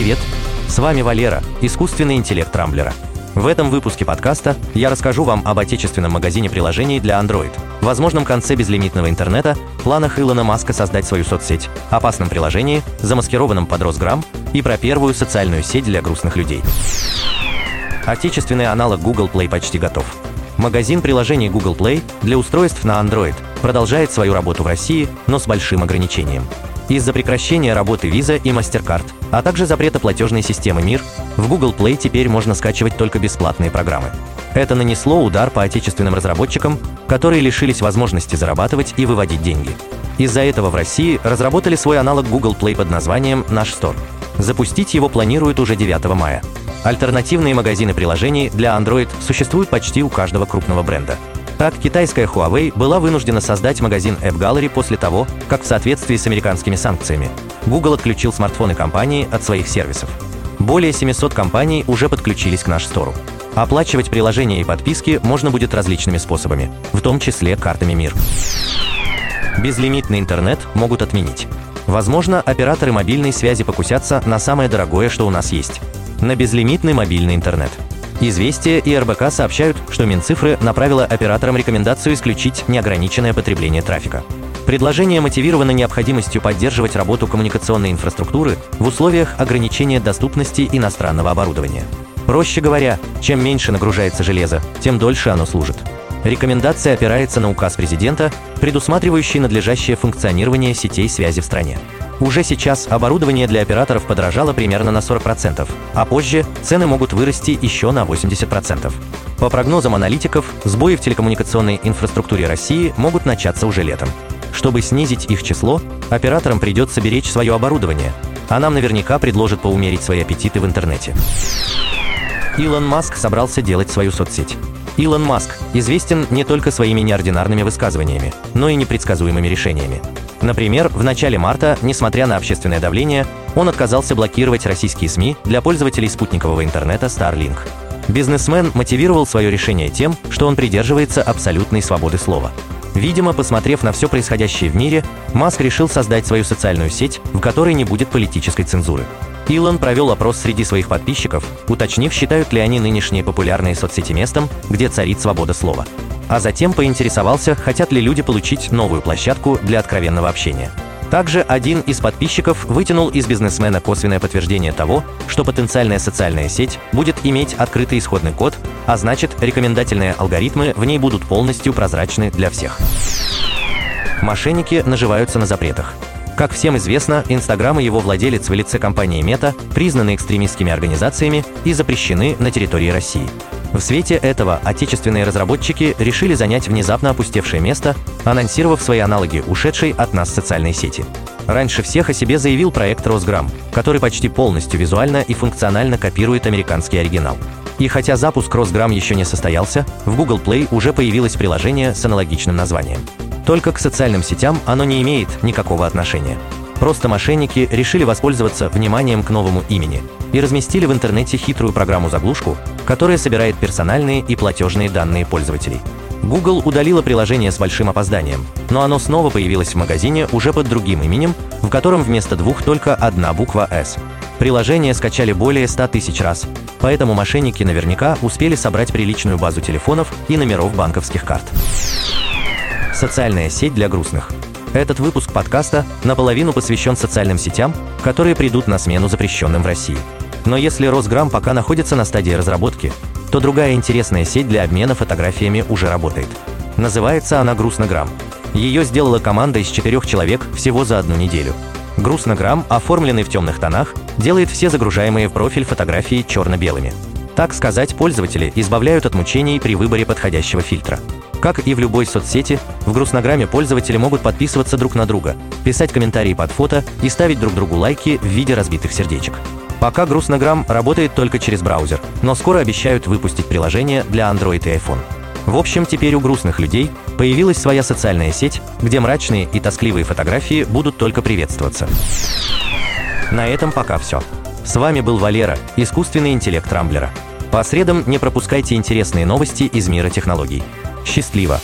Привет! С вами Валера, искусственный интеллект Рамблера. В этом выпуске подкаста я расскажу вам об отечественном магазине приложений для Android, возможном конце безлимитного интернета, планах Илона Маска создать свою соцсеть, опасном приложении, замаскированном под Росграм и про первую социальную сеть для грустных людей. Отечественный аналог Google Play почти готов. Магазин приложений Google Play для устройств на Android продолжает свою работу в России, но с большим ограничением. Из-за прекращения работы Visa и MasterCard, а также запрета платежной системы МИР, в Google Play теперь можно скачивать только бесплатные программы. Это нанесло удар по отечественным разработчикам, которые лишились возможности зарабатывать и выводить деньги. Из-за этого в России разработали свой аналог Google Play под названием «Наш Store». Запустить его планируют уже 9 мая. Альтернативные магазины приложений для Android существуют почти у каждого крупного бренда. Так, китайская Huawei была вынуждена создать магазин App Gallery после того, как в соответствии с американскими санкциями Google отключил смартфоны компании от своих сервисов. Более 700 компаний уже подключились к наш стору. Оплачивать приложения и подписки можно будет различными способами, в том числе картами МИР. Безлимитный интернет могут отменить. Возможно, операторы мобильной связи покусятся на самое дорогое, что у нас есть на безлимитный мобильный интернет. Известия и РБК сообщают, что Минцифры направила операторам рекомендацию исключить неограниченное потребление трафика. Предложение мотивировано необходимостью поддерживать работу коммуникационной инфраструктуры в условиях ограничения доступности иностранного оборудования. Проще говоря, чем меньше нагружается железо, тем дольше оно служит. Рекомендация опирается на указ президента, предусматривающий надлежащее функционирование сетей связи в стране. Уже сейчас оборудование для операторов подорожало примерно на 40%, а позже цены могут вырасти еще на 80%. По прогнозам аналитиков, сбои в телекоммуникационной инфраструктуре России могут начаться уже летом. Чтобы снизить их число, операторам придется беречь свое оборудование, а нам наверняка предложат поумерить свои аппетиты в интернете. Илон Маск собрался делать свою соцсеть. Илон Маск известен не только своими неординарными высказываниями, но и непредсказуемыми решениями. Например, в начале марта, несмотря на общественное давление, он отказался блокировать российские СМИ для пользователей спутникового интернета Starlink. Бизнесмен мотивировал свое решение тем, что он придерживается абсолютной свободы слова. Видимо, посмотрев на все происходящее в мире, Маск решил создать свою социальную сеть, в которой не будет политической цензуры. Илон провел опрос среди своих подписчиков, уточнив, считают ли они нынешние популярные соцсети местом, где царит свобода слова а затем поинтересовался, хотят ли люди получить новую площадку для откровенного общения. Также один из подписчиков вытянул из бизнесмена косвенное подтверждение того, что потенциальная социальная сеть будет иметь открытый исходный код, а значит, рекомендательные алгоритмы в ней будут полностью прозрачны для всех. Мошенники наживаются на запретах. Как всем известно, Инстаграм и его владелец в лице компании Мета признаны экстремистскими организациями и запрещены на территории России. В свете этого отечественные разработчики решили занять внезапно опустевшее место, анонсировав свои аналоги ушедшей от нас социальной сети. Раньше всех о себе заявил проект Росграм, который почти полностью визуально и функционально копирует американский оригинал. И хотя запуск Росграм еще не состоялся, в Google Play уже появилось приложение с аналогичным названием. Только к социальным сетям оно не имеет никакого отношения. Просто мошенники решили воспользоваться вниманием к новому имени и разместили в интернете хитрую программу-заглушку, которая собирает персональные и платежные данные пользователей. Google удалила приложение с большим опозданием, но оно снова появилось в магазине уже под другим именем, в котором вместо двух только одна буква «С». Приложение скачали более 100 тысяч раз, поэтому мошенники наверняка успели собрать приличную базу телефонов и номеров банковских карт. Социальная сеть для грустных. Этот выпуск подкаста наполовину посвящен социальным сетям, которые придут на смену запрещенным в России. Но если Росграм пока находится на стадии разработки, то другая интересная сеть для обмена фотографиями уже работает. Называется она «Грустнограмм». Ее сделала команда из четырех человек всего за одну неделю. Грустнограмм, оформленный в темных тонах, делает все загружаемые в профиль фотографии черно-белыми. Так сказать, пользователи избавляют от мучений при выборе подходящего фильтра. Как и в любой соцсети, в Грустнограмме пользователи могут подписываться друг на друга, писать комментарии под фото и ставить друг другу лайки в виде разбитых сердечек. Пока Грустнограмм работает только через браузер, но скоро обещают выпустить приложение для Android и iPhone. В общем, теперь у грустных людей появилась своя социальная сеть, где мрачные и тоскливые фотографии будут только приветствоваться. На этом пока все. С вами был Валера, искусственный интеллект Рамблера. По средам не пропускайте интересные новости из мира технологий. Счастливо!